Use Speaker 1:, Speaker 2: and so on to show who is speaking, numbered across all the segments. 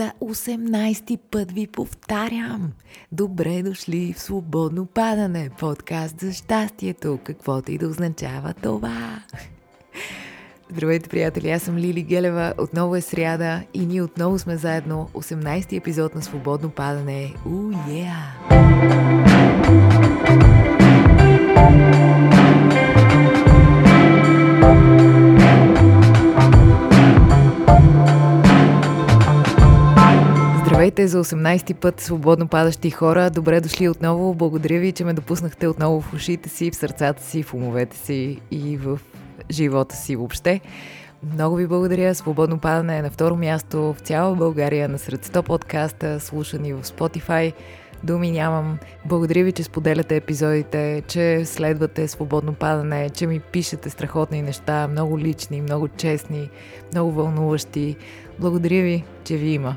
Speaker 1: За 18-ти път ви повтарям. Добре дошли в Свободно падане, подкаст за щастието, каквото и да означава това. Здравейте, приятели, аз съм Лили Гелева, отново е сряда и ние отново сме заедно. 18-ти епизод на Свободно падане. У, yeah! Здравейте за 18-ти път, свободно падащи хора. Добре дошли отново. Благодаря ви, че ме допуснахте отново в ушите си, в сърцата си, в умовете си и в живота си въобще. Много ви благодаря. Свободно падане е на второ място в цяла България, на сред 100 подкаста, слушани в Spotify. Думи нямам. Благодаря ви, че споделяте епизодите, че следвате свободно падане, че ми пишете страхотни неща, много лични, много честни, много вълнуващи. Благодаря ви, че ви има.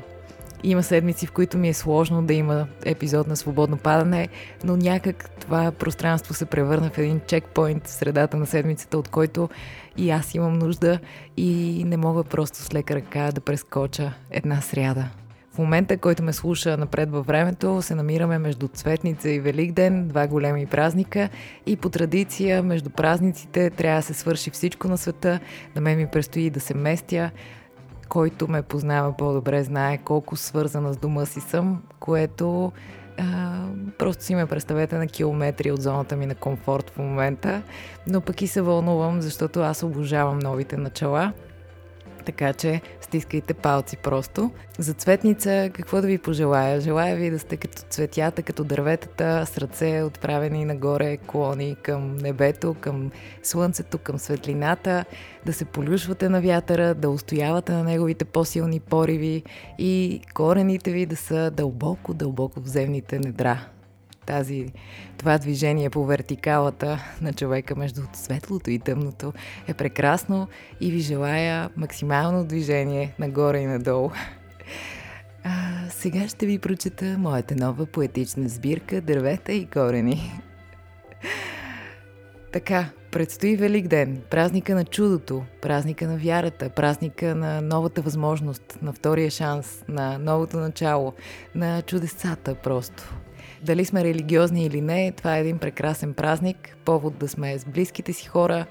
Speaker 1: Има седмици, в които ми е сложно да има епизод на свободно падане, но някак това пространство се превърна в един чекпоинт в средата на седмицата, от който и аз имам нужда и не мога просто с лека ръка да прескоча една сряда. В момента, който ме слуша напред във времето, се намираме между Цветница и Великден, два големи празника и по традиция между празниците трябва да се свърши всичко на света. На мен ми предстои да се местя, който ме познава по-добре, знае колко свързана с дома си съм, което а, просто си ме представете на километри от зоната ми на комфорт в момента, но пък и се вълнувам, защото аз обожавам новите начала. Така че стискайте палци просто. За цветница какво да ви пожелая? Желая ви да сте като цветята, като дърветата, с ръце отправени нагоре, клони към небето, към слънцето, към светлината, да се полюшвате на вятъра, да устоявате на неговите по-силни пориви и корените ви да са дълбоко, дълбоко в земните недра тази, това движение по вертикалата на човека между светлото и тъмното е прекрасно и ви желая максимално движение нагоре и надолу. А, сега ще ви прочета моята нова поетична сбирка Дървета и корени. Така, предстои Велик ден, празника на чудото, празника на вярата, празника на новата възможност, на втория шанс, на новото начало, на чудесата просто. Дали сме религиозни или не, това е един прекрасен празник, повод да сме с близките си хора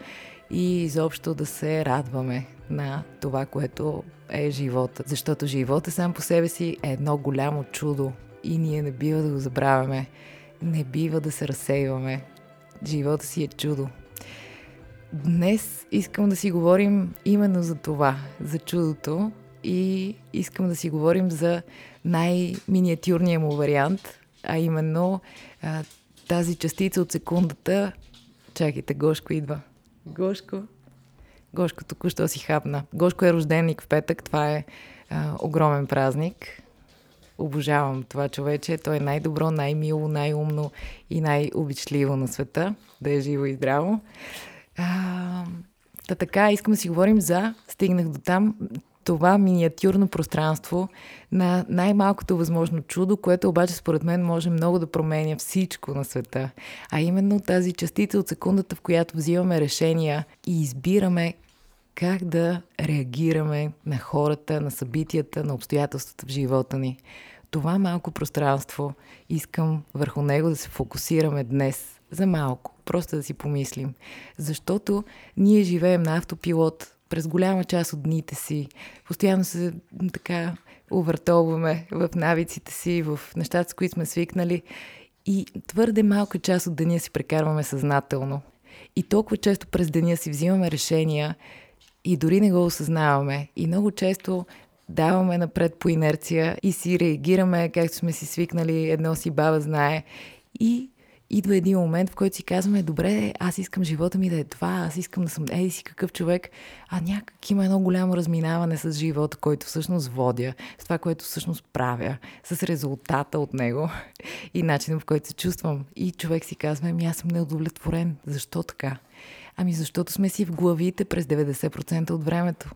Speaker 1: и изобщо да се радваме на това, което е живота. Защото живота сам по себе си е едно голямо чудо и ние не бива да го забравяме. Не бива да се разсейваме. Живота си е чудо. Днес искам да си говорим именно за това, за чудото и искам да си говорим за най-миниатюрния му вариант, а именно а, тази частица от секундата. Чакайте, Гошко идва. Гошко. Гошко току-що си хапна. Гошко е рожденик в петък. Това е а, огромен празник. Обожавам това човече. Той е най-добро, най-мило, най-умно и най-обичливо на света. Да е живо и здраво. А, та така, искам да си говорим за, стигнах до там, това миниатюрно пространство на най-малкото възможно чудо, което обаче според мен може много да променя всичко на света. А именно тази частица от секундата, в която взимаме решения и избираме как да реагираме на хората, на събитията, на обстоятелствата в живота ни. Това малко пространство искам върху него да се фокусираме днес за малко, просто да си помислим. Защото ние живеем на автопилот, през голяма част от дните си. Постоянно се така увъртоваме в навиците си, в нещата, с които сме свикнали. И твърде малка част от деня си прекарваме съзнателно. И толкова често през деня си взимаме решения и дори не го осъзнаваме. И много често даваме напред по инерция и си реагираме, както сме си свикнали, едно си баба знае. И идва един момент, в който си казваме, добре, аз искам живота ми да е това, аз искам да съм еди си какъв човек, а някак има едно голямо разминаване с живота, който всъщност водя, с това, което всъщност правя, с резултата от него и начинът, в който се чувствам. И човек си казва, ами аз съм неудовлетворен. Защо така? Ами защото сме си в главите през 90% от времето.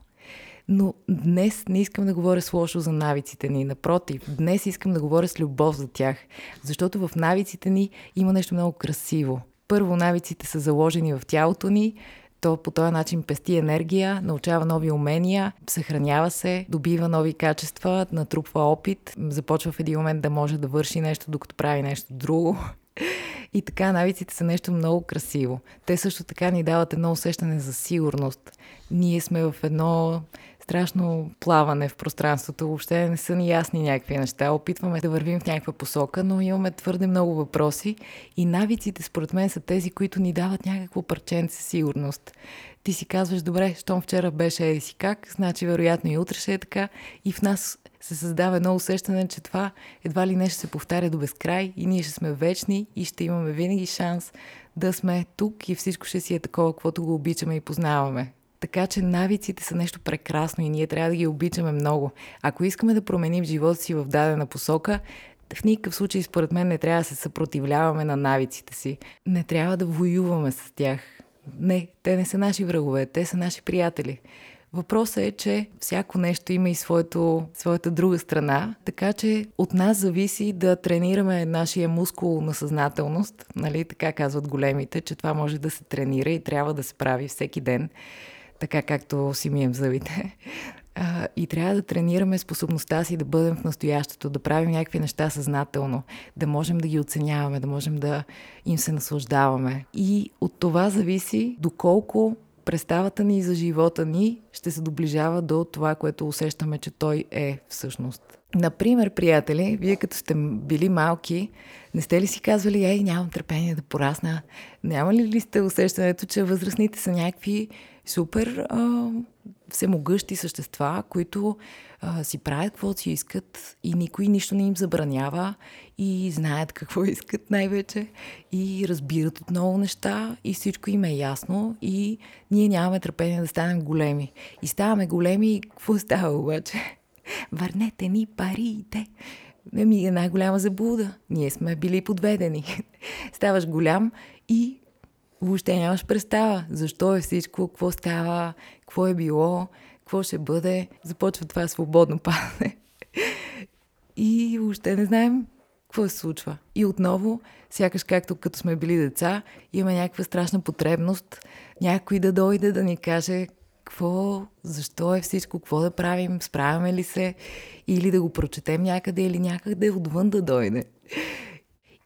Speaker 1: Но днес не искам да говоря с лошо за навиците ни. Напротив, днес искам да говоря с любов за тях. Защото в навиците ни има нещо много красиво. Първо, навиците са заложени в тялото ни, То по този начин пести енергия, научава нови умения, съхранява се, добива нови качества, натрупва опит, започва в един момент да може да върши нещо, докато прави нещо друго. И така, навиците са нещо много красиво. Те също така ни дават едно усещане за сигурност. Ние сме в едно страшно плаване в пространството. Въобще не са ни ясни някакви неща. Опитваме да вървим в някаква посока, но имаме твърде много въпроси и навиците, според мен, са тези, които ни дават някакво парченце сигурност. Ти си казваш, добре, щом вчера беше еди си как, значи вероятно и утре ще е така. И в нас се създава едно усещане, че това едва ли не ще се повтаря до безкрай и ние ще сме вечни и ще имаме винаги шанс да сме тук и всичко ще си е такова, каквото го обичаме и познаваме. Така че навиците са нещо прекрасно и ние трябва да ги обичаме много. Ако искаме да променим живота си в дадена посока, в никакъв случай, според мен, не трябва да се съпротивляваме на навиците си. Не трябва да воюваме с тях. Не, те не са наши врагове, те са наши приятели. Въпросът е, че всяко нещо има и своето, своята друга страна, така че от нас зависи да тренираме нашия мускул на съзнателност, нали, така казват големите, че това може да се тренира и трябва да се прави всеки ден така както си мием зъбите. И трябва да тренираме способността си да бъдем в настоящето, да правим някакви неща съзнателно, да можем да ги оценяваме, да можем да им се наслаждаваме. И от това зависи доколко представата ни за живота ни ще се доближава до това, което усещаме, че той е всъщност. Например, приятели, вие като сте били малки, не сте ли си казвали, ей, нямам търпение да порасна? Няма ли ли сте усещането, че възрастните са някакви супер а, всемогъщи същества, които а, си правят каквото си искат и никой нищо не им забранява и знаят какво искат най-вече и разбират от много неща и всичко им е ясно и ние нямаме търпение да станем големи. И ставаме големи и какво става обаче? Върнете ни парите. Ми е най-голяма заблуда. Ние сме били подведени. Ставаш голям и въобще нямаш представа защо е всичко, какво става, какво е било, какво ще бъде. Започва това свободно падане. И въобще не знаем какво се случва. И отново, сякаш както като сме били деца, има някаква страшна потребност някой да дойде да ни каже какво, защо е всичко, какво да правим, справяме ли се, или да го прочетем някъде, или някъде отвън да дойде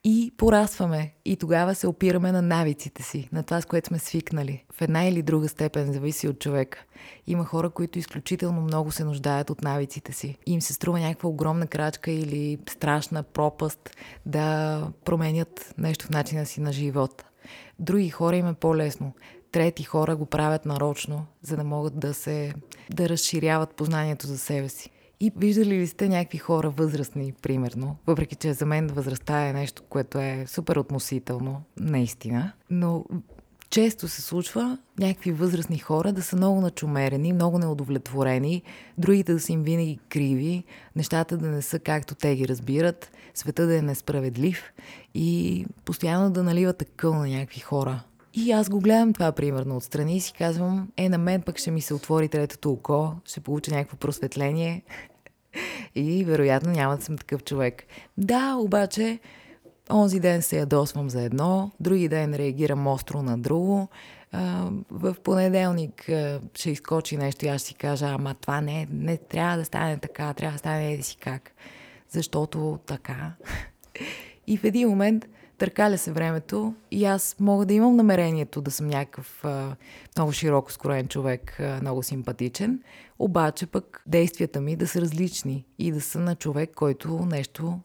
Speaker 1: и порасваме. И тогава се опираме на навиците си, на това, с което сме свикнали. В една или друга степен зависи от човека. Има хора, които изключително много се нуждаят от навиците си. Им се струва някаква огромна крачка или страшна пропаст да променят нещо в начина си на живот. Други хора им е по-лесно. Трети хора го правят нарочно, за да могат да се да разширяват познанието за себе си. И виждали ли сте някакви хора възрастни, примерно, въпреки че за мен възрастта е нещо, което е супер относително, наистина, но често се случва някакви възрастни хора да са много начумерени, много неудовлетворени, другите да са им винаги криви, нещата да не са както те ги разбират, света да е несправедлив и постоянно да наливат такъл на някакви хора. И аз го гледам това примерно отстрани и си казвам, е, на мен пък ще ми се отвори третото око, ще получа някакво просветление, и вероятно няма да съм такъв човек. Да, обаче, онзи ден се ядосвам за едно, други ден реагирам остро на друго. в понеделник ще изкочи нещо и аз ще си кажа, ама това не, не трябва да стане така, трябва да стане еди си как. Защото така. И в един момент търкаля се времето и аз мога да имам намерението да съм някакъв а, много широко скроен човек, а, много симпатичен, обаче пък действията ми да са различни и да са на човек, който нещо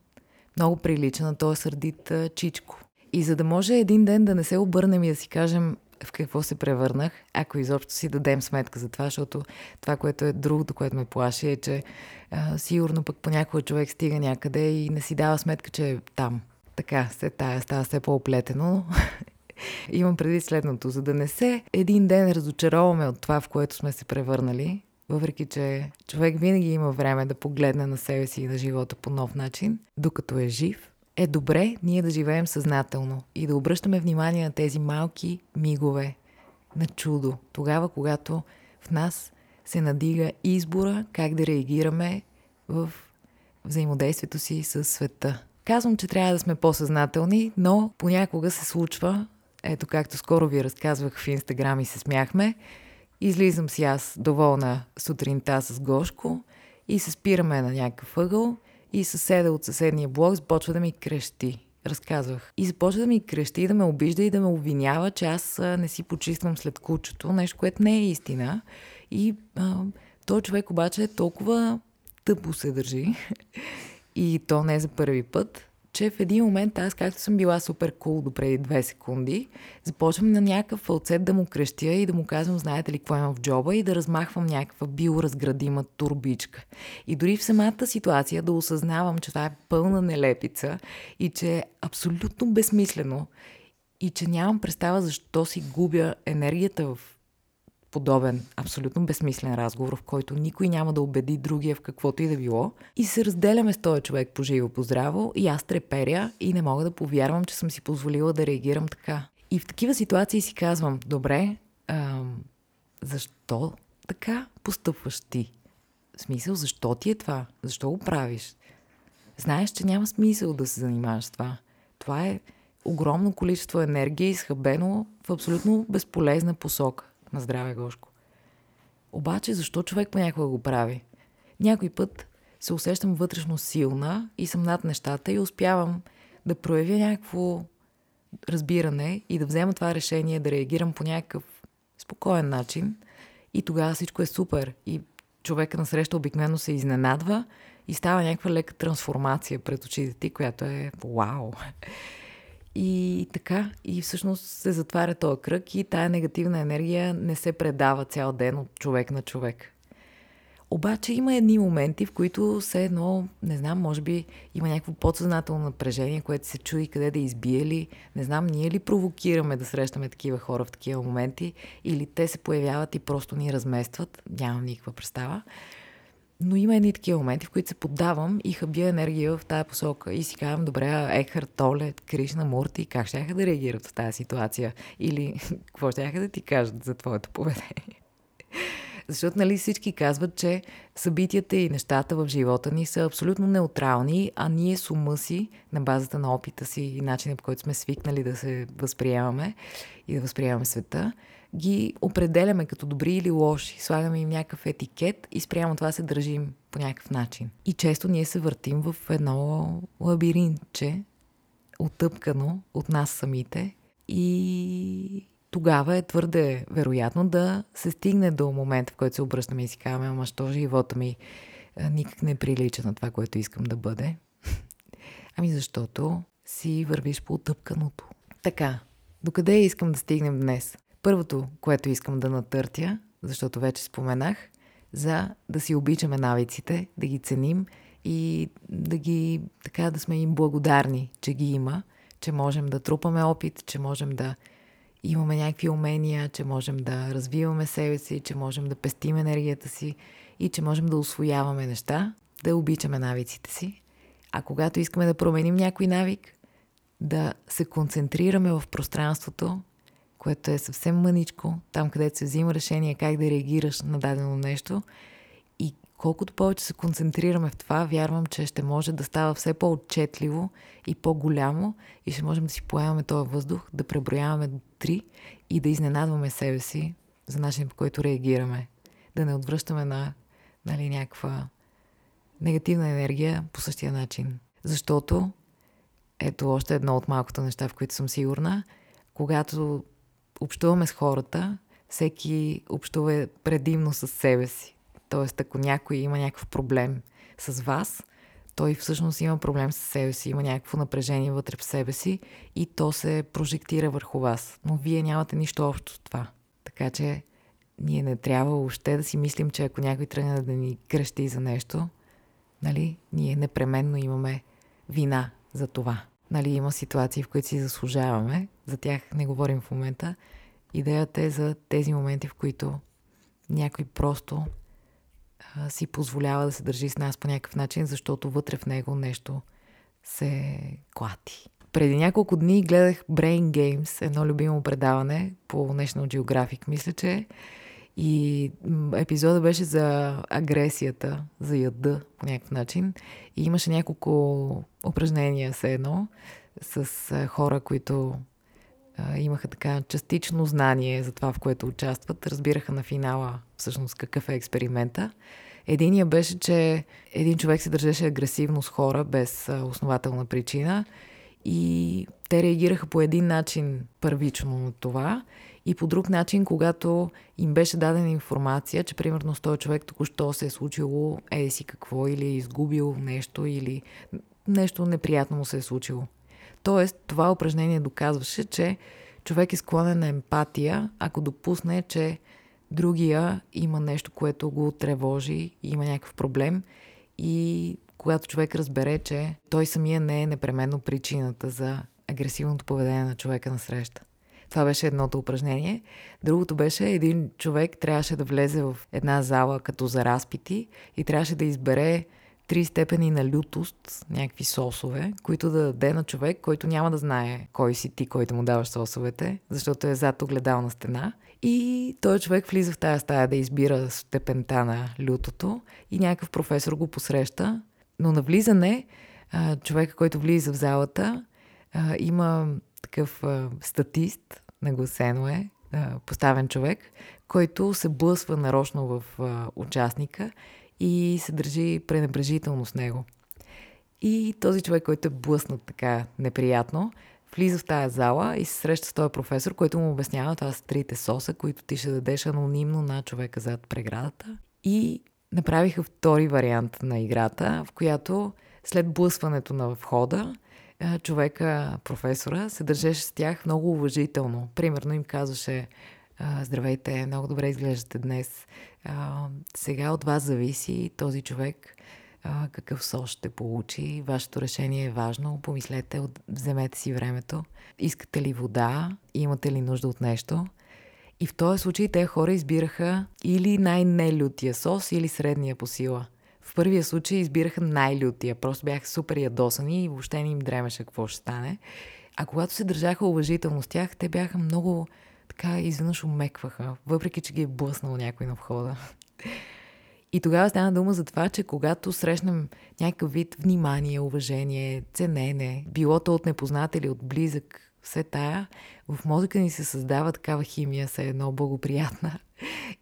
Speaker 1: много прилича на този сърдит а, чичко. И за да може един ден да не се обърнем и да си кажем в какво се превърнах, ако изобщо си дадем сметка за това, защото това, което е другото, което ме плаши, е, че а, сигурно пък понякога човек стига някъде и не си дава сметка, че е там така се тая става все по-оплетено. Имам преди следното, за да не се един ден разочароваме от това, в което сме се превърнали, въпреки че човек винаги има време да погледне на себе си и на живота по нов начин, докато е жив, е добре ние да живеем съзнателно и да обръщаме внимание на тези малки мигове на чудо, тогава когато в нас се надига избора как да реагираме в взаимодействието си с света. Казвам, че трябва да сме по-съзнателни, но понякога се случва ето както скоро ви разказвах в Инстаграм и се смяхме, излизам си аз доволна сутринта с Гошко и се спираме на някакъв ъгъл и съседа от съседния блок започва да ми крещи. Разказвах. И започва да ми крещи, да ме обижда и да ме обвинява, че аз не си почиствам след кучето, нещо, което не е истина. И а, той човек обаче е толкова тъпо се държи. и то не е за първи път че в един момент аз, както съм била супер кул cool до преди две секунди, започвам на някакъв фалцет да му крещя и да му казвам, знаете ли какво имам в джоба и да размахвам някаква биоразградима турбичка. И дори в самата ситуация да осъзнавам, че това е пълна нелепица и че е абсолютно безсмислено и че нямам представа защо си губя енергията в подобен абсолютно безсмислен разговор, в който никой няма да убеди другия в каквото и да било. И се разделяме с този човек по живо, по здраво и аз треперя и не мога да повярвам, че съм си позволила да реагирам така. И в такива ситуации си казвам, добре, ам, защо така постъпваш ти? В смисъл, защо ти е това? Защо го правиш? Знаеш, че няма смисъл да се занимаваш с това. Това е огромно количество енергия, изхабено в абсолютно безполезна посока на здраве Гошко. Обаче, защо човек понякога го прави? Някой път се усещам вътрешно силна и съм над нещата и успявам да проявя някакво разбиране и да взема това решение, да реагирам по някакъв спокоен начин и тогава всичко е супер и човека на среща обикновено се изненадва и става някаква лека трансформация пред очите ти, която е вау. И така, и всъщност се затваря този кръг и тая негативна енергия не се предава цял ден от човек на човек. Обаче има едни моменти, в които все едно, не знам, може би има някакво подсъзнателно напрежение, което се чуди къде да избие ли. Не знам, ние ли провокираме да срещаме такива хора в такива моменти или те се появяват и просто ни разместват. Нямам никаква представа. Но има едни такива моменти, в които се поддавам и хабия енергия в тази посока. И си казвам, добре, Ехар, Толе, Кришна, Мурти, как ще да реагират в тази ситуация? Или какво ще да ти кажат за твоето поведение? Защото нали, всички казват, че събитията и нещата в живота ни са абсолютно неутрални, а ние с ума си, на базата на опита си и начина по който сме свикнали да се възприемаме и да възприемаме света, ги определяме като добри или лоши, слагаме им някакъв етикет и спрямо това се държим по някакъв начин. И често ние се въртим в едно лабиринтче, отъпкано от нас самите и тогава е твърде вероятно да се стигне до момента, в който се обръщаме и си казваме, ама що живота ми никак не прилича на това, което искам да бъде. ами защото си вървиш по отъпканото. Така, докъде искам да стигнем днес? Първото, което искам да натъртя, защото вече споменах, за да си обичаме навиците, да ги ценим и да ги, така да сме им благодарни, че ги има, че можем да трупаме опит, че можем да имаме някакви умения, че можем да развиваме себе си, че можем да пестим енергията си и че можем да освояваме неща, да обичаме навиците си. А когато искаме да променим някой навик, да се концентрираме в пространството което е съвсем мъничко, там където се взима решение как да реагираш на дадено нещо. И колкото повече се концентрираме в това, вярвам, че ще може да става все по-отчетливо и по-голямо и ще можем да си поемаме този въздух, да преброяваме до три и да изненадваме себе си за начин по който реагираме. Да не отвръщаме на нали, някаква негативна енергия по същия начин. Защото, ето още едно от малкото неща, в които съм сигурна, когато общуваме с хората, всеки общува предимно с себе си. Тоест, ако някой има някакъв проблем с вас, той всъщност има проблем с себе си, има някакво напрежение вътре в себе си и то се прожектира върху вас. Но вие нямате нищо общо с това. Така че ние не трябва въобще да си мислим, че ако някой тръгне да ни крещи за нещо, нали, ние непременно имаме вина за това. Нали, има ситуации, в които си заслужаваме, за тях не говорим в момента. Идеята е за тези моменти, в които някой просто а, си позволява да се държи с нас по някакъв начин, защото вътре в него нещо се клати. Преди няколко дни гледах Brain Games, едно любимо предаване по National Geographic, мисля, че. И епизода беше за агресията, за яда по някакъв начин. И имаше няколко упражнения, все едно, с хора, които имаха така частично знание за това, в което участват, разбираха на финала всъщност какъв е експеримента. Единия беше, че един човек се държеше агресивно с хора без основателна причина и те реагираха по един начин първично на това и по друг начин, когато им беше дадена информация, че примерно с този човек току-що се е случило еди си какво или е изгубил нещо или нещо неприятно му се е случило. Тоест, това упражнение доказваше, че човек е склонен на емпатия, ако допусне, че другия има нещо, което го тревожи има някакъв проблем и когато човек разбере, че той самия не е непременно причината за агресивното поведение на човека на среща. Това беше едното упражнение. Другото беше един човек трябваше да влезе в една зала като за разпити и трябваше да избере три степени на лютост, някакви сосове, които да даде на човек, който няма да знае кой си ти, който му даваш сосовете, защото е зад огледална стена. И той човек влиза в тая стая да избира степента на лютото и някакъв професор го посреща. Но на влизане, човека, който влиза в залата, има такъв статист, нагласено е, поставен човек, който се блъсва нарочно в участника и се държи пренебрежително с него. И този човек, който е блъснат така неприятно, влиза в тая зала и се среща с този професор, който му обяснява това с трите соса, които ти ще дадеш анонимно на човека зад преградата. И направиха втори вариант на играта, в която след блъсването на входа, човека, професора, се държеше с тях много уважително. Примерно им казваше Здравейте, много добре изглеждате днес. Сега от вас зависи този човек какъв сос ще получи. Вашето решение е важно. Помислете, вземете си времето. Искате ли вода? Имате ли нужда от нещо? И в този случай те хора избираха или най-нелютия сос, или средния по сила. В първия случай избираха най-лютия. Просто бяха супер ядосани и въобще не им дремеше какво ще стане. А когато се държаха уважително с тях, те бяха много така изведнъж умекваха, въпреки че ги е блъснал някой на входа. И тогава стана дума за това, че когато срещнем някакъв вид внимание, уважение, ценене, било то от непознат или от близък, все тая, в мозъка ни се създава такава химия, се едно благоприятна.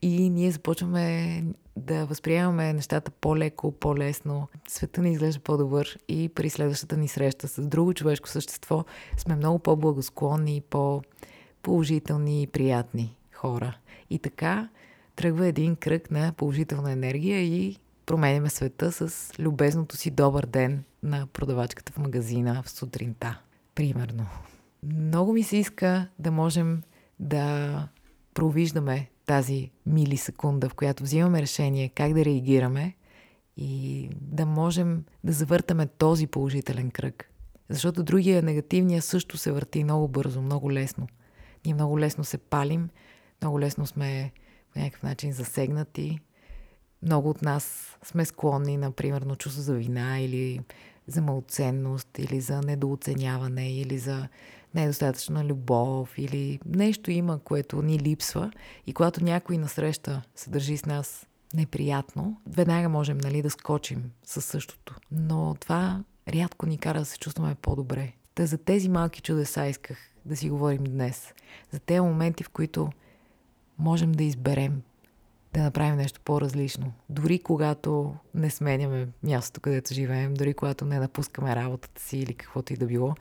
Speaker 1: И ние започваме да възприемаме нещата по-леко, по-лесно. Света ни изглежда по-добър и при следващата ни среща с друго човешко същество сме много по-благосклонни и по-положителни и приятни хора. И така тръгва един кръг на положителна енергия и променяме света с любезното си добър ден на продавачката в магазина в сутринта. Примерно. Много ми се иска да можем да провиждаме тази милисекунда, в която взимаме решение как да реагираме и да можем да завъртаме този положителен кръг. Защото другия, негативния, също се върти много бързо, много лесно. Ние много лесно се палим, много лесно сме по някакъв начин засегнати. Много от нас сме склонни, например, на чувство за вина или за малоценност, или за недооценяване, или за недостатъчна любов, или нещо има, което ни липсва. И когато някой насреща се държи с нас неприятно, веднага можем нали, да скочим със същото. Но това рядко ни кара да се чувстваме по-добре. Та за тези малки чудеса исках да си говорим днес. За тези моменти, в които можем да изберем да направим нещо по-различно. Дори когато не сменяме мястото, където живеем, дори когато не напускаме работата си или каквото и да било,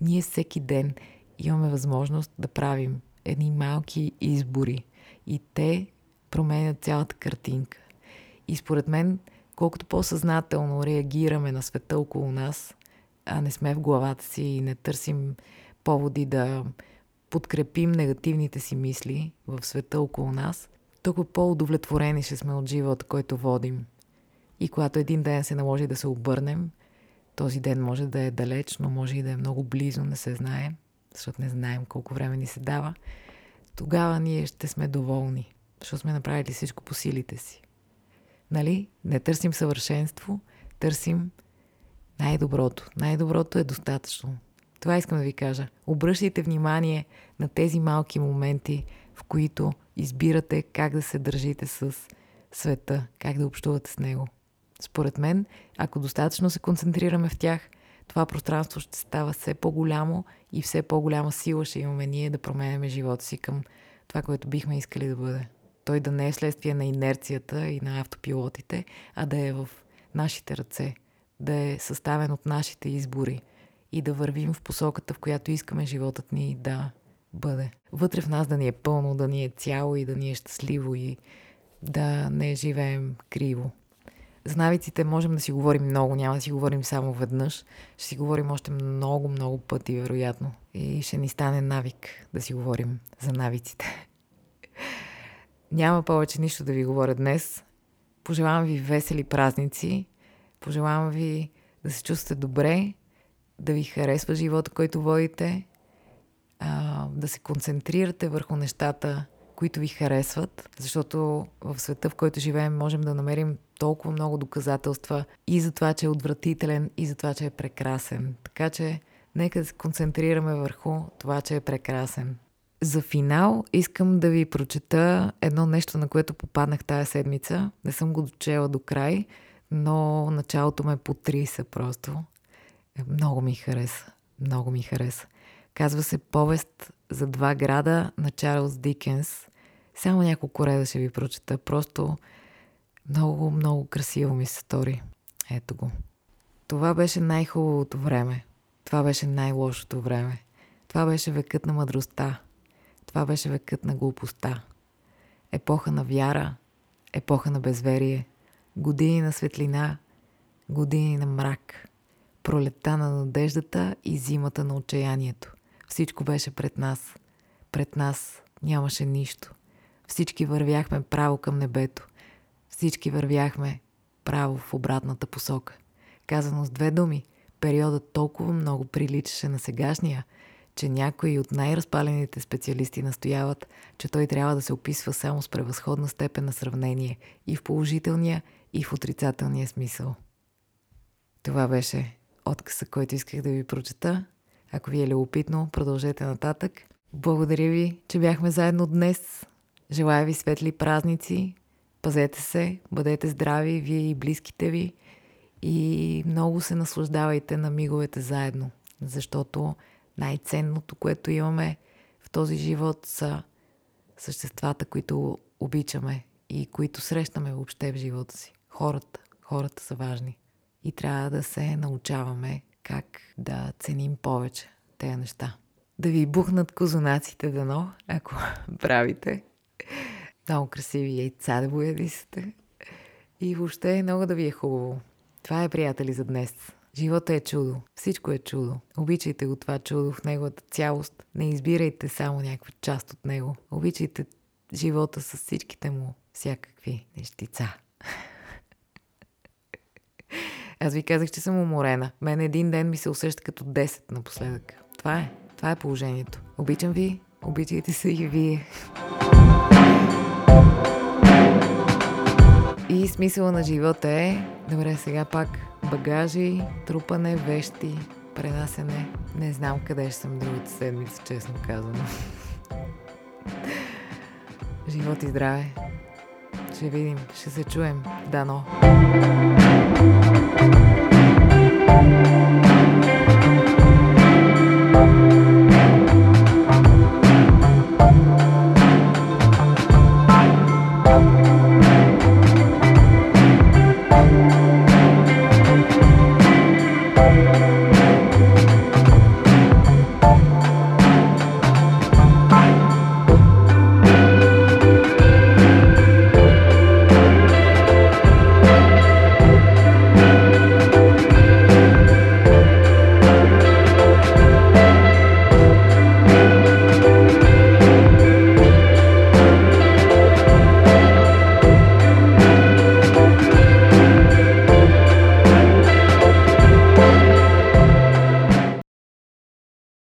Speaker 1: ние всеки ден имаме възможност да правим едни малки избори. И те променят цялата картинка. И според мен, колкото по-съзнателно реагираме на света около нас, а не сме в главата си и не търсим поводи да подкрепим негативните си мисли в света около нас, толкова по-удовлетворени ще сме от живота, който водим. И когато един ден се наложи да се обърнем, този ден може да е далеч, но може и да е много близо, не се знае, защото не знаем колко време ни се дава, тогава ние ще сме доволни, защото сме направили всичко по силите си. Нали? Не търсим съвършенство, търсим най-доброто. Най-доброто е достатъчно. Това искам да ви кажа. Обръщайте внимание на тези малки моменти, в които избирате как да се държите с света, как да общувате с него. Според мен, ако достатъчно се концентрираме в тях, това пространство ще става все по-голямо и все по-голяма сила ще имаме ние да променяме живота си към това, което бихме искали да бъде. Той да не е следствие на инерцията и на автопилотите, а да е в нашите ръце, да е съставен от нашите избори и да вървим в посоката, в която искаме животът ни да бъде. Вътре в нас да ни е пълно, да ни е цяло и да ни е щастливо и да не живеем криво. За навиците можем да си говорим много, няма да си говорим само веднъж. Ще си говорим още много, много пъти, вероятно. И ще ни стане навик да си говорим за навиците. Няма повече нищо да ви говоря днес. Пожелавам ви весели празници. Пожелавам ви да се чувствате добре, да ви харесва живота, който водите, а, да се концентрирате върху нещата, които ви харесват, защото в света, в който живеем, можем да намерим толкова много доказателства и за това, че е отвратителен, и за това, че е прекрасен. Така че нека да се концентрираме върху това, че е прекрасен. За финал искам да ви прочета едно нещо, на което попаднах тая седмица. Не съм го дочела до край, но началото ме потриса просто. Много ми хареса. Много ми хареса. Казва се Повест за два града на Чарлз Дикенс. Само няколко реда ще ви прочета. Просто много, много красиво ми се стори. Ето го. Това беше най-хубавото време. Това беше най-лошото време. Това беше векът на мъдростта. Това беше векът на глупостта. Епоха на вяра, епоха на безверие, години на светлина, години на мрак, пролетта на надеждата и зимата на отчаянието. Всичко беше пред нас. Пред нас нямаше нищо. Всички вървяхме право към небето. Всички вървяхме право в обратната посока. Казано с две думи, периодът толкова много приличаше на сегашния, че някои от най-разпалените специалисти настояват, че той трябва да се описва само с превъзходна степен на сравнение и в положителния, и в отрицателния смисъл. Това беше отказа, който исках да ви прочета. Ако ви е любопитно, продължете нататък. Благодаря ви, че бяхме заедно днес. Желая ви светли празници. Пазете се, бъдете здрави, вие и близките ви. И много се наслаждавайте на миговете заедно, защото най-ценното, което имаме в този живот са съществата, които обичаме и които срещаме въобще в живота си. Хората. Хората са важни. И трябва да се научаваме как да ценим повече тези неща. Да ви бухнат козунаците дано, ако правите. Много красиви яйца да боядисате. И въобще много да ви е хубаво. Това е, приятели, за днес. Живота е чудо. Всичко е чудо. Обичайте го това чудо в неговата цялост. Не избирайте само някаква част от него. Обичайте живота с всичките му всякакви нещица. Аз ви казах, че съм уморена. Мен един ден ми се усеща като 10 напоследък. Това е. Това е положението. Обичам ви. Обичайте се и вие. И смисъла на живота е, добре, сега пак багажи, трупане, вещи, пренасене. Не знам къде ще съм другата седмица, честно казано. Живот и здраве. Ще видим, ще се чуем. Дано. Música